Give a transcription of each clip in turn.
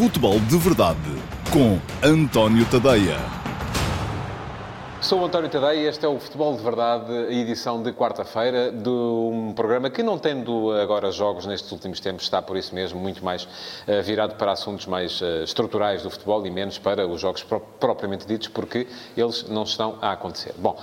Futebol de Verdade com António Tadeia. Sou o António Tadeia e este é o Futebol de Verdade, a edição de quarta-feira de um programa que, não tendo agora jogos nestes últimos tempos, está por isso mesmo muito mais uh, virado para assuntos mais uh, estruturais do futebol e menos para os jogos pro propriamente ditos, porque eles não estão a acontecer. Bom.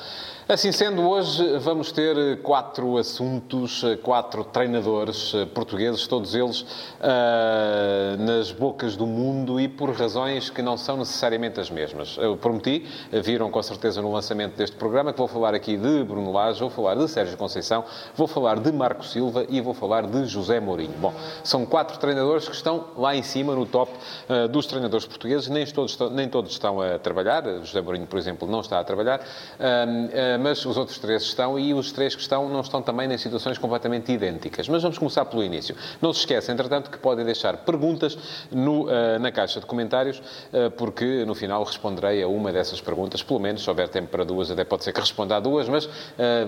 Assim sendo, hoje vamos ter quatro assuntos, quatro treinadores portugueses, todos eles uh, nas bocas do mundo e por razões que não são necessariamente as mesmas. Eu prometi, viram com certeza no lançamento deste programa, que vou falar aqui de Bruno Lage, vou falar de Sérgio Conceição, vou falar de Marco Silva e vou falar de José Mourinho. Bom, são quatro treinadores que estão lá em cima, no top uh, dos treinadores portugueses, nem todos, nem todos estão a trabalhar, José Mourinho, por exemplo, não está a trabalhar. Uh, mas os outros três estão e os três que estão não estão também em situações completamente idênticas. Mas vamos começar pelo início. Não se esqueça, entretanto, que podem deixar perguntas no, uh, na caixa de comentários, uh, porque no final responderei a uma dessas perguntas, pelo menos, se houver tempo para duas, até pode ser que responda a duas, mas uh,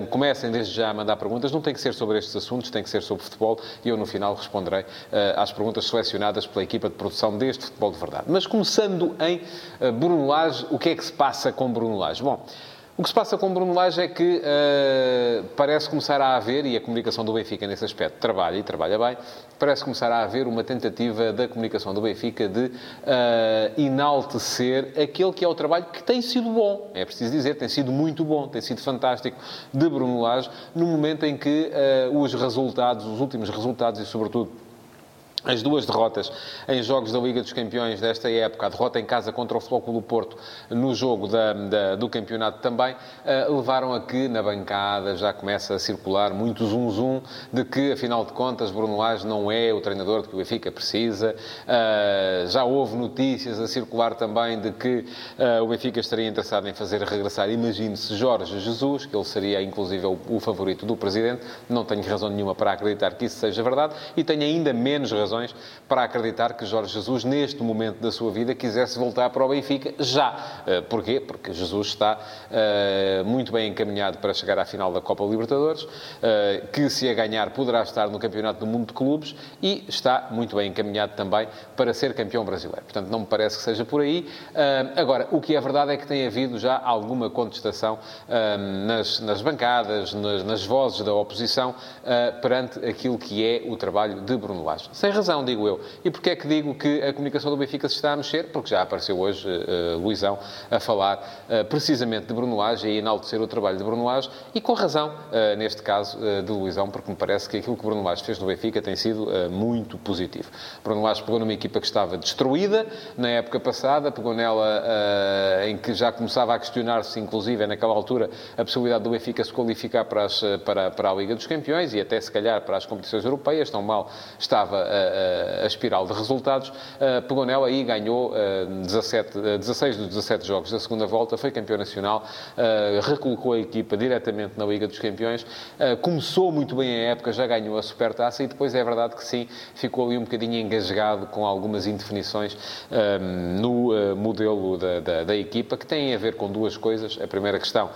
comecem desde já a mandar perguntas. Não tem que ser sobre estes assuntos, tem que ser sobre futebol e eu no final responderei às perguntas selecionadas pela equipa de produção deste Futebol de Verdade. Mas começando em Bruno Lage, o que é que se passa com Bruno Lage? Bom, o que se passa com Bruno Lage é que uh, parece começar a haver, e a comunicação do Benfica nesse aspecto trabalha e trabalha bem, parece começar a haver uma tentativa da comunicação do Benfica de uh, enaltecer aquele que é o trabalho que tem sido bom. É preciso dizer, tem sido muito bom, tem sido fantástico de Bruno Lage, no momento em que uh, os resultados, os últimos resultados e, sobretudo, as duas derrotas em jogos da Liga dos Campeões desta época, a derrota em casa contra o Flóculo Porto no jogo da, da, do campeonato também, uh, levaram a que na bancada já começa a circular muito zum-zum de que, afinal de contas, Bruno Lage não é o treinador de que o Benfica precisa. Uh, já houve notícias a circular também de que uh, o Benfica estaria interessado em fazer regressar, imagine-se, Jorge Jesus, que ele seria inclusive o, o favorito do Presidente. Não tenho razão nenhuma para acreditar que isso seja verdade e tenho ainda menos razão razões para acreditar que Jorge Jesus, neste momento da sua vida, quisesse voltar para o Benfica já. Eh, porquê? Porque Jesus está uh, muito bem encaminhado para chegar à final da Copa Libertadores, uh, que se a ganhar poderá estar no Campeonato do Mundo de Clubes e está muito bem encaminhado também para ser campeão brasileiro. Portanto, não me parece que seja por aí. Agora, o que é verdade é que tem havido já alguma contestação nas, nas, bancadas, nas, nas, vozes da oposição, perante aquilo que é o trabalho de Bruno Lage. Sem razão, digo eu. E porquê é que digo que a comunicação do Benfica se está a mexer? Porque já apareceu hoje uh, Luizão a falar uh, precisamente de Bruno Lage e a enaltecer o trabalho de Bruno Lage e com razão, uh, neste caso, de Luizão, porque me parece que aquilo que Bruno Lage fez no Benfica tem sido muito positivo. Bruno Lage pegou numa equipa que estava destruída na época passada, pegou nela em que já começava a questionar-se, inclusive, naquela altura, a possibilidade do Benfica se qualificar para, as, para, para a Liga dos Campeões e até, se calhar, para as competições europeias. Tão mal estava a, espiral de resultados, pegou nela e ganhou 17, 16 dos 17 jogos da segunda volta, foi campeão nacional, recolocou a equipa diretamente na Liga dos Campeões, começou muito bem a época, já ganhou a Supertaça e depois é verdade que sim, ficou ali um bocadinho engasgado com algumas indefinições no modelo da, da, da equipa, que têm a ver com duas coisas. A primeira questão,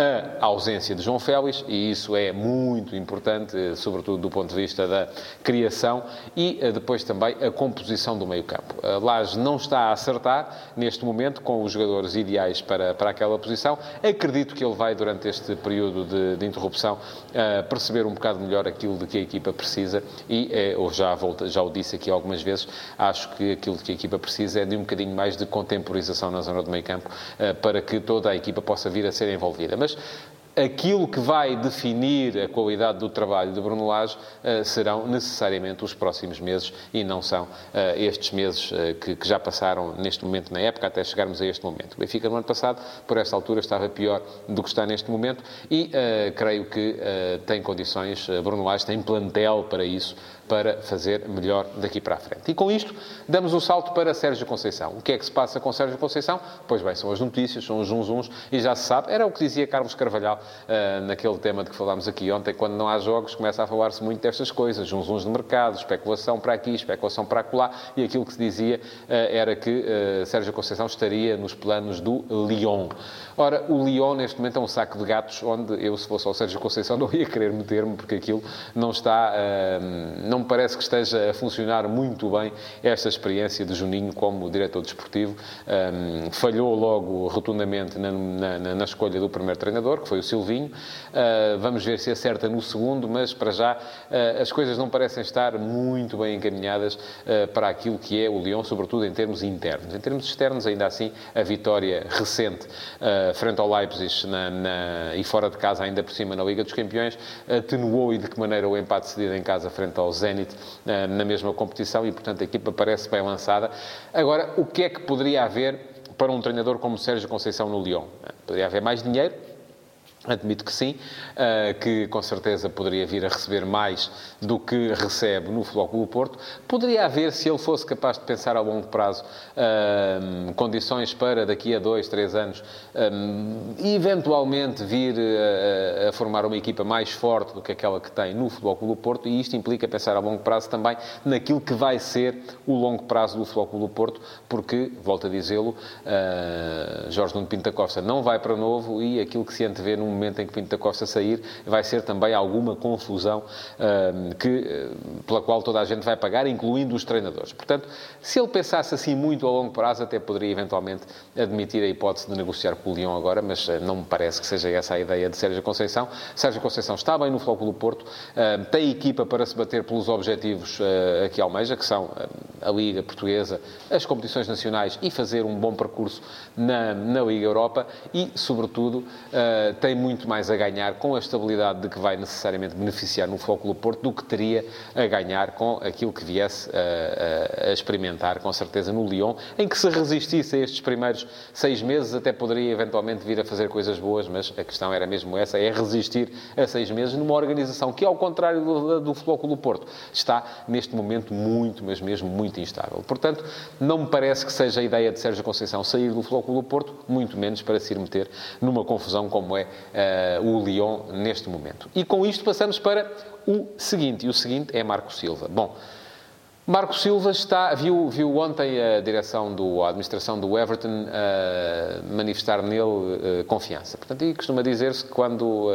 a ausência de João Félix, e isso é muito importante, sobretudo do ponto de vista da criação, e eh, depois também a composição do meio-campo. Laje não está a acertar, neste momento, com os jogadores ideais para, para aquela posição. Acredito que ele vai, durante este período de, de interrupção, uh, perceber um bocado melhor aquilo de que a equipa precisa, e, uh, já, volta, já o disse aqui algumas vezes, acho que aquilo de que a equipa precisa é de um bocadinho mais de contemporização na zona do meio-campo, para que toda a equipa possa vir a ser envolvida. Mas Dios aquilo que vai definir a qualidade do trabalho de Bruno Lage uh, serão necessariamente os próximos meses e não são uh, estes meses uh, que, que, já passaram neste momento na época até chegarmos a este momento. O Benfica no ano passado, por esta altura, estava pior do que está neste momento e creio que tem condições, Bruno Lage tem plantel para isso, para fazer melhor daqui para a frente. E com isto, damos o um salto para Sérgio Conceição. O que é que se passa com Sérgio Conceição? Pois bem, são as notícias, são os zunzuns, e já se sabe, era o que dizia Carlos Carvalhal uh, naquele tema de que falámos aqui ontem, quando não há jogos, começa a falar-se muito destas coisas, uns uns de mercado, especulação para aqui, especulação para acolá, e aquilo que se dizia uh, era que uh, Sérgio Conceição estaria nos planos do Lyon. Ora, o Lyon neste momento é um saco de gatos onde eu, se fosse ao Sérgio Conceição, não ia querer meter-me, porque aquilo não está, não me parece que esteja a funcionar muito bem esta experiência de Juninho como diretor desportivo. falhou logo rotundamente na, na, na, escolha do primeiro treinador, que foi o Silvinho. Uh, vamos ver se acerta no segundo, mas para já uh, as coisas não parecem estar muito bem encaminhadas uh, para aquilo que é o Lyon, sobretudo em termos internos. Em termos externos, ainda assim, a vitória recente frente ao Leipzig na, na, e fora de casa, ainda por cima na Liga dos Campeões, atenuou e de que maneira o empate cedido em casa frente ao Zenit na mesma competição e, portanto, a equipa parece bem lançada. Agora, o que é que poderia haver para um treinador como Sérgio Conceição no Lyon? Poderia haver mais dinheiro, Admito que sim, eh, que com certeza poderia vir a receber mais do que recebe no Futebol Porto. Poderia haver, se ele fosse capaz de pensar a longo prazo, eh, condições para daqui a dois, três anos, eh, eventualmente vir a, formar uma equipa mais forte do que aquela que tem no Futebol Porto, e isto implica pensar a longo prazo também naquilo que vai ser o longo prazo do Futebol Porto, porque, volto a dizê-lo, Jorge Nuno Pinta Costa não vai para novo e aquilo que se antevê num momento em que Pinto da Costa sair, vai ser também alguma confusão uh, que, uh, pela qual toda a gente vai pagar, incluindo os treinadores. Portanto, se ele pensasse assim muito a longo prazo, até poderia eventualmente admitir a hipótese de negociar com o Lyon agora, mas uh, não me parece que seja essa a ideia de Sérgio Conceição. Sérgio Conceição está bem no Flóculo Porto, tem equipa para se bater pelos objetivos uh, que almeja, que são a Liga Portuguesa, as competições nacionais e fazer um bom percurso na, na Liga Europa e, sobretudo, tem muito mais a ganhar com a estabilidade de que vai necessariamente beneficiar no Flóculo Porto do que teria a ganhar com aquilo que viesse a, a, experimentar, com certeza, no Lyon, em que se resistisse a estes primeiros seis meses, até poderia eventualmente vir a fazer coisas boas, mas a questão era mesmo essa, é resistir a seis meses numa organização que, ao contrário do, do Porto, está neste momento muito, mas mesmo muito instável. Portanto, não me parece que seja a ideia de Sérgio Conceição sair do Flóculo Porto, muito menos para se ir meter numa confusão como é uh, o Lyon neste momento. E com isto passamos para o seguinte, e o seguinte é Marco Silva. Bom, Marco Silva está, viu, viu ontem a direção do, a administração do Everton uh, manifestar nele uh, confiança. Portanto, e costuma dizer-se que quando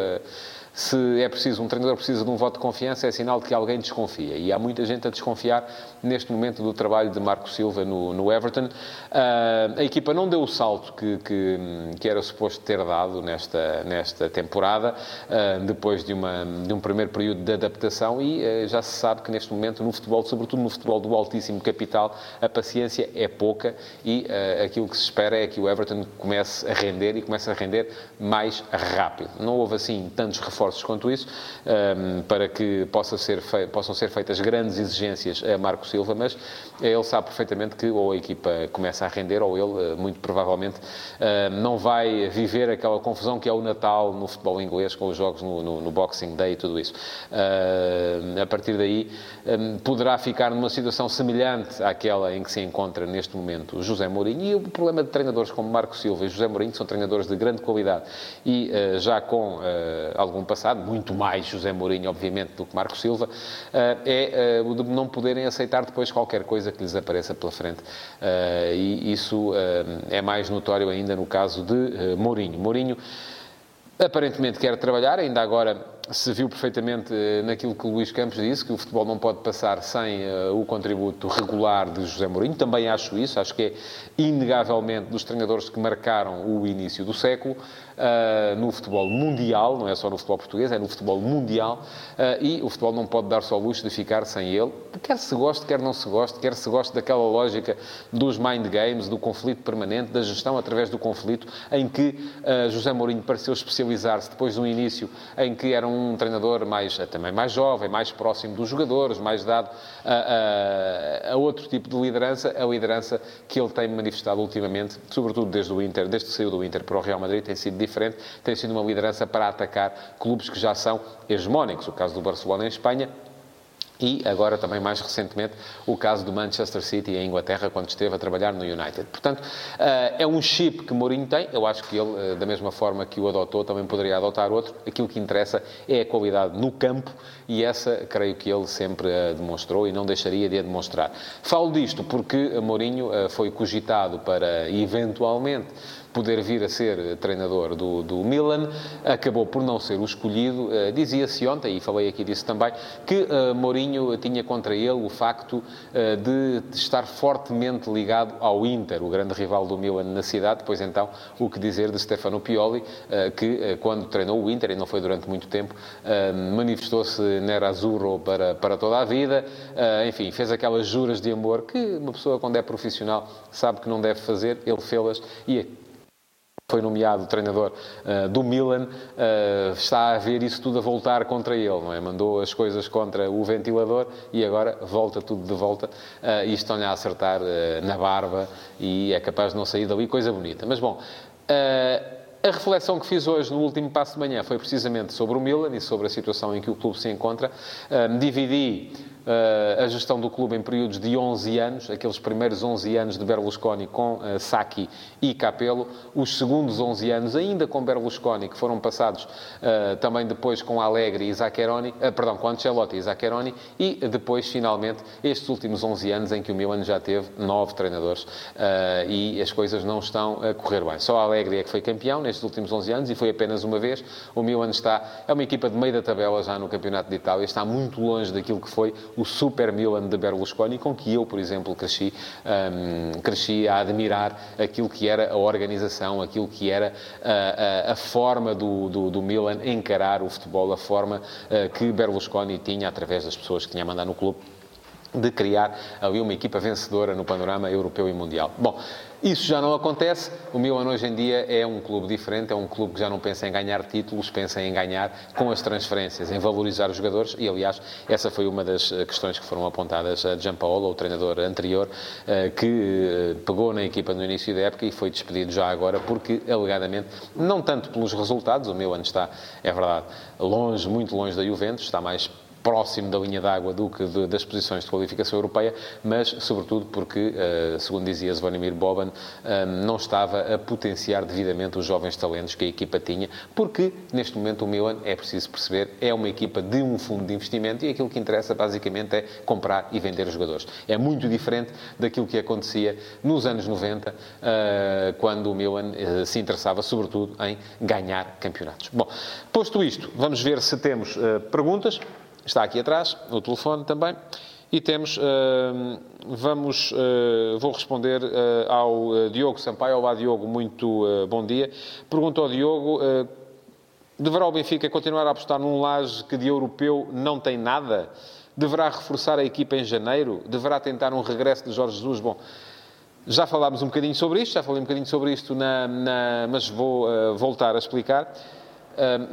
se é preciso, um treinador precisa de um voto de confiança, é sinal de que alguém desconfia. E há muita gente a desconfiar neste momento do trabalho de Marco Silva no, no Everton. Uh, a equipa não deu o salto que, que, que, era suposto ter dado nesta, nesta temporada, uh, depois de, uma, de um primeiro período de adaptação, e uh, já se sabe que neste momento no futebol, sobretudo no futebol do altíssimo capital, a paciência é pouca e aquilo que se espera é que o Everton comece a render e comece a render mais rápido. Não houve assim tantos reforços esforços quanto isso, um, para que possa ser possam ser feitas grandes exigências a Marco Silva, mas ele sabe perfeitamente que ou a equipa começa a render ou ele, eh, muito provavelmente, um, não vai viver aquela confusão que é o Natal no futebol inglês, com os jogos no, no, no Boxing Day e tudo isso. Uh, a partir daí, um, poderá ficar numa situação semelhante àquela em que se encontra neste momento José Mourinho. E o problema de treinadores como Marco Silva e José Mourinho, que são treinadores de grande qualidade e uh, já com uh, algum passado, muito mais José Mourinho, obviamente, do que Marco Silva, eh, é eh, o de não poderem aceitar depois qualquer coisa que lhes apareça pela frente. Eh, e isso é mais notório ainda no caso de Mourinho. Mourinho aparentemente quer trabalhar, ainda agora se viu perfeitamente naquilo que o Luís Campos disse, que o futebol não pode passar sem uh, o contributo regular de José Mourinho. Também acho isso, acho que é inegavelmente dos treinadores que marcaram o início do século uh, no futebol mundial, não é só no futebol português, é no futebol mundial, uh, e o futebol não pode dar-se ao luxo de ficar sem ele, quer se goste, quer não se goste, quer se goste daquela lógica dos mind games, do conflito permanente, da gestão através do conflito, em que uh, José Mourinho pareceu especializar-se depois de um início em que era um treinador mais, também mais jovem, mais próximo dos jogadores, mais dado a, a, a outro tipo de liderança, a liderança que ele tem manifestado ultimamente, sobretudo desde o Inter, desde que saiu do Inter para o Real Madrid, tem sido diferente, tem sido uma liderança para atacar clubes que já são hegemónicos. O caso do Barcelona em Espanha E agora também mais recentemente o caso do Manchester City em Inglaterra quando esteve a trabalhar no United. Portanto, eh, é um chip que Mourinho tem. Eu acho que ele, eh, da mesma forma que o adotou, também poderia adotar outro. Aquilo que interessa é a qualidade no campo e essa creio que ele sempre a demonstrou e não deixaria de a demonstrar. Falo disto porque Mourinho eh, foi cogitado para eventualmente poder vir a ser treinador do, do Milan, acabou por não ser o escolhido. Uh, Dizia-se ontem, e falei aqui disso também, que uh, Mourinho tinha contra ele o facto uh, de, estar fortemente ligado ao Inter, o grande rival do Milan na cidade. Pois então, o que dizer de Stefano Pioli, que quando treinou o Inter, e não foi durante muito tempo, manifestou-se nera azzurro para, para toda a vida, enfim, fez aquelas juras de amor que uma pessoa, quando é profissional, sabe que não deve fazer, ele fê-las e foi nomeado treinador uh, do Milan, uh, está a ver isso tudo a voltar contra ele, não é? Mandou as coisas contra o ventilador e agora volta tudo de volta uh, e estão-lhe a acertar na barba e é capaz de não sair dali coisa bonita. Mas bom, a reflexão que fiz hoje no último passo de manhã foi precisamente sobre o Milan e sobre a situação em que o clube se encontra. dividi uh, a gestão do clube em períodos de 11 anos, aqueles primeiros 11 anos de Berlusconi com uh, Sacchi e Capello, os segundos 11 anos ainda com Berlusconi, que foram passados uh, também depois com Alegre e Zaccheroni, perdão, com Ancelotti e Zaccheroni, e depois, finalmente, estes últimos 11 anos em que o Milan já teve nove treinadores e as coisas não estão a correr bem. Só a Alegre é que foi campeão nestes últimos 11 anos e foi apenas uma vez. O Milan está, é uma equipa de meio da tabela já no Campeonato de Itália, está muito longe daquilo que foi o Super Milan de Berlusconi, com que eu, por exemplo, cresci, um, cresci a admirar aquilo que era a organização, aquilo que era a, a, a forma do, do, do, Milan encarar o futebol, a forma uh, que Berlusconi tinha através das pessoas que tinha a mandar no clube de criar ali uma equipa vencedora no panorama europeu e mundial. Bom, isso já não acontece. O Milan hoje em dia é um clube diferente, é um clube que já não pensa em ganhar títulos, pensa em ganhar com as transferências, em valorizar os jogadores. E, aliás, essa foi uma das eh, questões que foram apontadas a Giampaolo, o treinador anterior, eh, que eh, pegou na equipa no início da época e foi despedido já agora, porque, alegadamente, não tanto pelos resultados, o Milan está, é verdade, longe, muito longe da Juventus, está mais próximo da linha d'água do que de, das posições de qualificação europeia, mas sobretudo porque, uh, segundo dizia Zvonimir Boban, uh, não estava a potenciar devidamente os jovens talentos que a equipa tinha, porque neste momento o Milan, é preciso perceber, é uma equipa de um fundo de investimento e aquilo que interessa basicamente é comprar e vender jogadores. É muito diferente daquilo que acontecia nos anos 90, uh, eh, quando o Milan se interessava sobretudo em ganhar campeonatos. Bom, posto isto, vamos ver se temos perguntas. Está aqui atrás, o telefone também. E temos, uh, vamos, uh, vou responder uh, ao Diogo Sampaio. Olá, Diogo, muito bom dia. Pergunta ao Diogo, deverá o Benfica continuar a apostar num laje que de europeu não tem nada? Deverá reforçar a equipa em janeiro? Deverá tentar um regresso de Jorge Jesus? Bom, já falámos um bocadinho sobre isto, já falei um bocadinho sobre isto, na, na mas vou voltar a explicar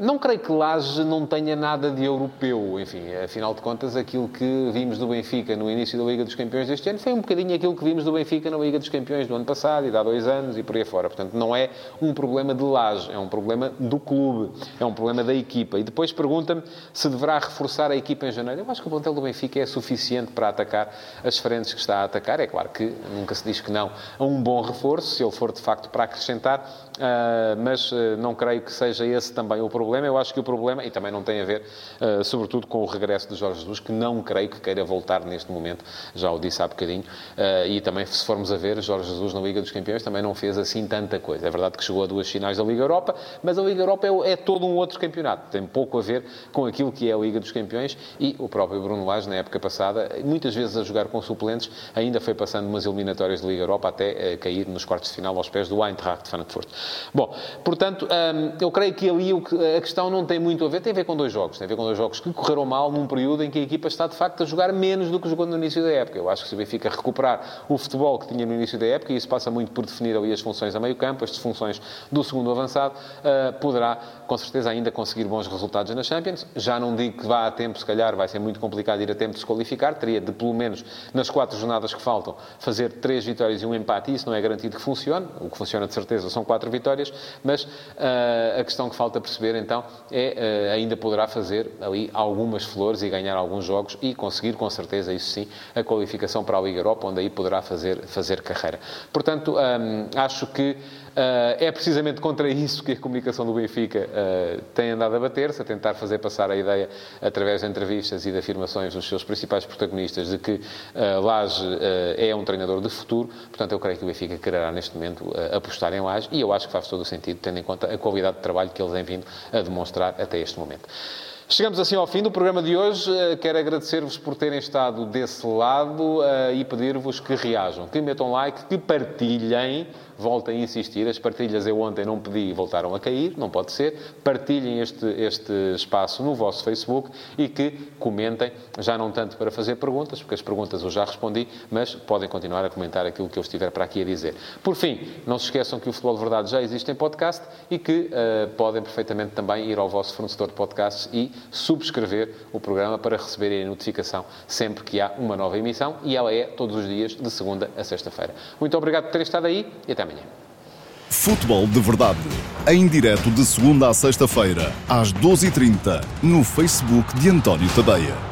não creio que Laje não tenha nada de europeu. Enfim, afinal de contas, aquilo que vimos do Benfica no início da Liga dos Campeões deste ano foi um bocadinho aquilo que vimos do Benfica na Liga dos Campeões do ano passado e de há dois anos e por aí fora. Portanto, não é um problema de Laje, é um problema do clube, é um problema da equipa. E depois pergunta-me se deverá reforçar a equipa em janeiro. Eu acho que o plantel do Benfica é suficiente para atacar as frentes que está a atacar. É claro que nunca se diz que não a um bom reforço, se ele for de facto para acrescentar, ah, mas ah, não creio que seja esse também também o problema. Eu acho que o problema, e também não tem a ver, uh, sobretudo, com o regresso de Jorge Jesus, que não creio que queira voltar neste momento, já o disse há bocadinho. Uh, e também, se formos a ver, Jorge Jesus na Liga dos Campeões também não fez assim tanta coisa. É verdade que chegou a duas finais da Liga Europa, mas a Liga Europa é, é todo um outro campeonato. Tem pouco a ver com aquilo que é a Liga dos Campeões e o próprio Bruno Lage, na época passada, muitas vezes a jogar com suplentes, ainda foi passando umas eliminatórias de Liga Europa até uh, cair nos quartos de final aos pés do Eintracht Frankfurt. Bom, portanto, um, eu creio que ali o que, a questão não tem muito a ver, tem a ver com dois jogos. Tem a ver com dois jogos que correram mal num período em que a equipa está, de facto, a jogar menos do que jogou no início da época. Eu acho que se o Benfica recuperar o futebol que tinha no início da época, e isso passa muito por definir ali as funções a meio campo, as funções do segundo avançado, uh, poderá, com certeza, ainda conseguir bons resultados na Champions. Já não digo que vá a tempo, se calhar vai ser muito complicado ir a tempo de se qualificar. Teria de, pelo menos, nas quatro jornadas que faltam, fazer três vitórias e um empate. E isso não é garantido que funcione. O que funciona, de certeza, são quatro vitórias. Mas uh, a questão que falta perceber então é uh, ainda poderá fazer ali algumas flores e ganhar alguns jogos e conseguir com certeza, isso sim, a qualificação para a Liga Europa, onde aí poderá fazer, fazer carreira. Portanto, um, acho que é precisamente contra isso que a comunicação do Benfica uh, tem andado a bater-se, a tentar fazer passar a ideia, através de entrevistas e de afirmações dos seus principais protagonistas, de que Laje uh, é um treinador de futuro. Portanto, eu creio que o Benfica quererá, neste momento, apostar em Laje e eu acho que faz todo o sentido, tendo em conta a qualidade de trabalho que eles têm vindo a demonstrar até este momento. Chegamos assim ao fim do programa de hoje. Quero agradecer-vos por terem estado desse lado e pedir-vos que reajam, que metam like, que partilhem volto a insistir, as partilhas eu ontem não pedi e voltaram a cair, não pode ser. Partilhem este, este espaço no vosso Facebook e que comentem, já não tanto para fazer perguntas, porque as perguntas eu já respondi, mas podem continuar a comentar aquilo que eu estiver para aqui a dizer. Por fim, não se esqueçam que o Futebol de Verdade já existe em podcast e que uh, podem perfeitamente também ir ao vosso fornecedor de podcasts e subscrever o programa para receberem a notificação sempre que há uma nova emissão e ela é todos os dias, de segunda a sexta-feira. Muito obrigado por terem estado aí e até amanhã. Futebol de Verdade, em direto de segunda a sexta-feira, às 12h30, no Facebook de António Tadeia.